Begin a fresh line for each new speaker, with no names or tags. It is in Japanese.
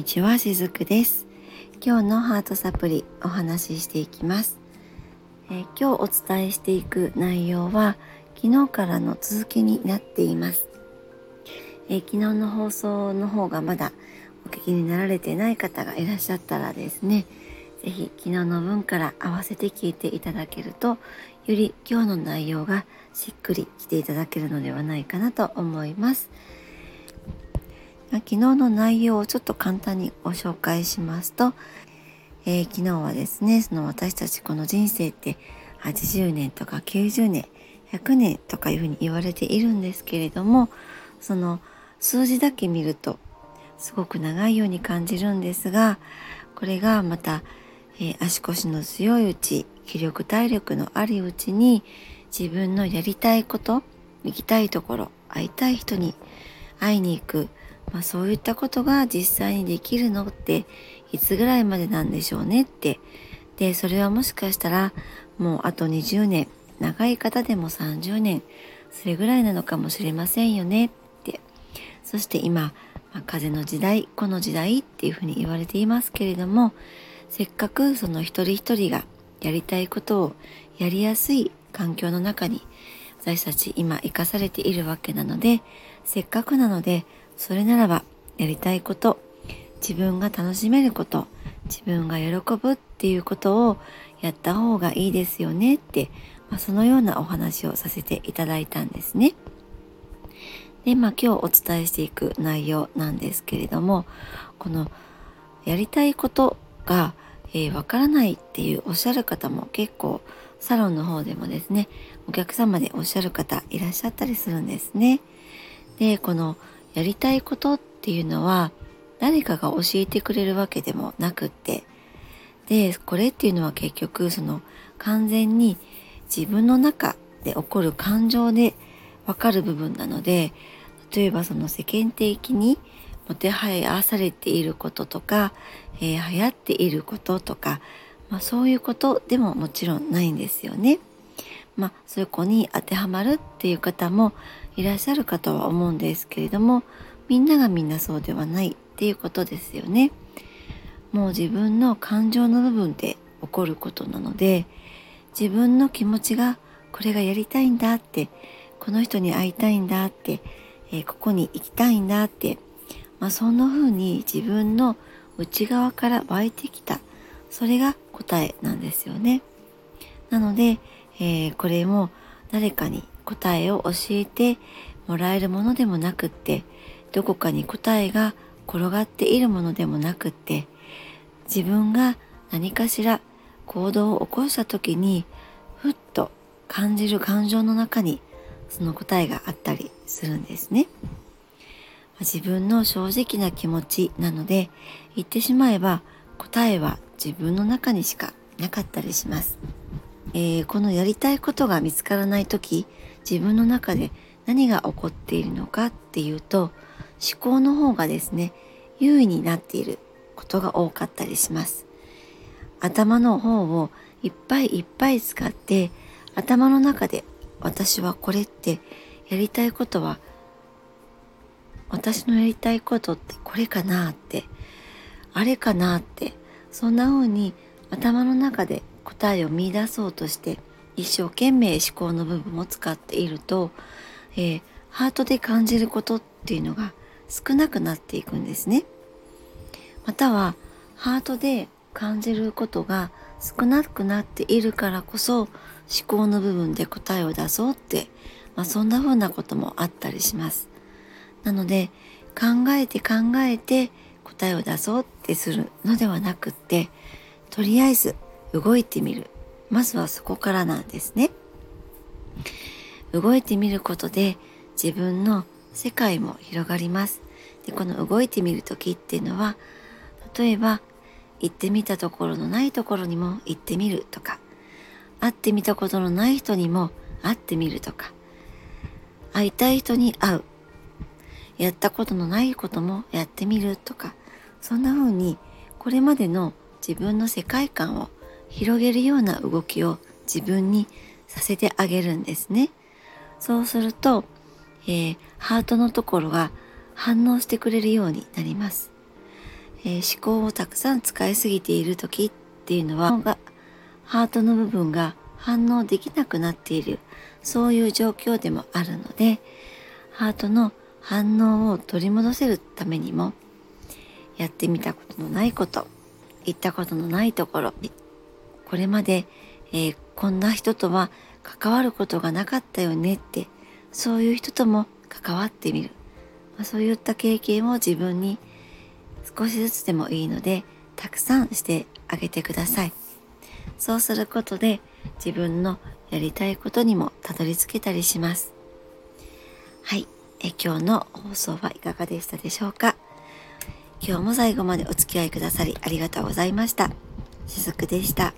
にちはしずくです。今日のハートサプリお話ししていきます、えー、今日お伝えしていく内容は昨日からの続きになっています、えー、昨日の放送の方がまだお聞きになられてない方がいらっしゃったらですね是非昨日の分から合わせて聞いていただけるとより今日の内容がしっくりきていただけるのではないかなと思います。昨日の内容をちょっと簡単にご紹介しますと、えー、昨日はですねその私たちこの人生って80年とか90年100年とかいうふうに言われているんですけれどもその数字だけ見るとすごく長いように感じるんですがこれがまた、えー、足腰の強いうち気力体力のあるうちに自分のやりたいこと行きたいところ会いたい人に会いに行くまあ、そういったことが実際にできるのっていつぐらいまでなんでしょうねって。でそれはもしかしたらもうあと20年長い方でも30年それぐらいなのかもしれませんよねって。そして今、まあ、風の時代この時代っていうふうに言われていますけれどもせっかくその一人一人がやりたいことをやりやすい環境の中に私たち今生かされているわけなのでせっかくなのでそれならばやりたいこと自分が楽しめること自分が喜ぶっていうことをやった方がいいですよねって、まあ、そのようなお話をさせていただいたんですね。で、まあ今日お伝えしていく内容なんですけれどもこのやりたいことがえー、わからないっていうおっしゃる方も結構サロンの方でもですねお客様でおっしゃる方いらっしゃったりするんですね。でこのやりたいことっていうのは誰かが教えてくれるわけでもなくってでこれっていうのは結局その完全に自分の中で起こる感情でわかる部分なので例えばその世間的にもてはやされていることとか、えー、流行っていることとか、まあ、そういうことでももちろんないんですよね。まあ、そこに当てはまるっていう方もいらっしゃるかとは思うんですけれどもみんながみんなそうではないっていうことですよね。もう自分の感情の部分で起こることなので自分の気持ちがこれがやりたいんだってこの人に会いたいんだって、えー、ここに行きたいんだって、まあ、そんな風に自分の内側から湧いてきたそれが答えなんですよね。なので、えー、これも誰かに答えを教えてもらえるものでもなくってどこかに答えが転がっているものでもなくって自分が何かしら行動を起こした時にふっと感じる感情の中にその答えがあったりするんですね。自分の正直な気持ちなので言ってしまえば答えは自分の中にしかなかったりします。えー、このやりたいことが見つからない時自分の中で何が起こっているのかっていうと思考の方がですね優位になっていることが多かったりします。頭の方をいっぱいいっぱい使って頭の中で私はこれってやりたいことは私のやりたいことってこれかなってあれかなってそんな風に頭の中で答えを見出そうとして一生懸命思考の部分を使っていると、えー、ハートで感じることっていうのが少なくなっていくんですね。またはハートで感じることが少なくなっているからこそ思考の部分で答えを出そうって、まあ、そんな風なこともあったりします。なので考えて考えて答えを出そうってするのではなくってとりあえず動いてみる。まずはそこからなんですね。動いてみることで自分の世界も広がります。でこの動いてみる時っていうのは例えば行ってみたところのないところにも行ってみるとか会ってみたことのない人にも会ってみるとか会いたい人に会うやったことのないこともやってみるとかそんな風にこれまでの自分の世界観を広げるような動きを自分にさせてあげるんですね。そうすると、えー、ハートのところが反応してくれるようになります。えー、思考をたくさん使いすぎている時っていうのはハートの部分が反応できなくなっているそういう状況でもあるのでハートの反応を取り戻せるためにもやってみたことのないこと行ったことのないところこれまで、えー、こんな人とは関わることがなかったよねってそういう人とも関わってみる、まあ、そういった経験を自分に少しずつでもいいのでたくさんしてあげてください。そうすることで自分のやりたいことにもたどり着けたりします。はい。え今日の放送はいかがでしたでしょうか？今日も最後までお付き合いくださりありがとうございました。しずくでした。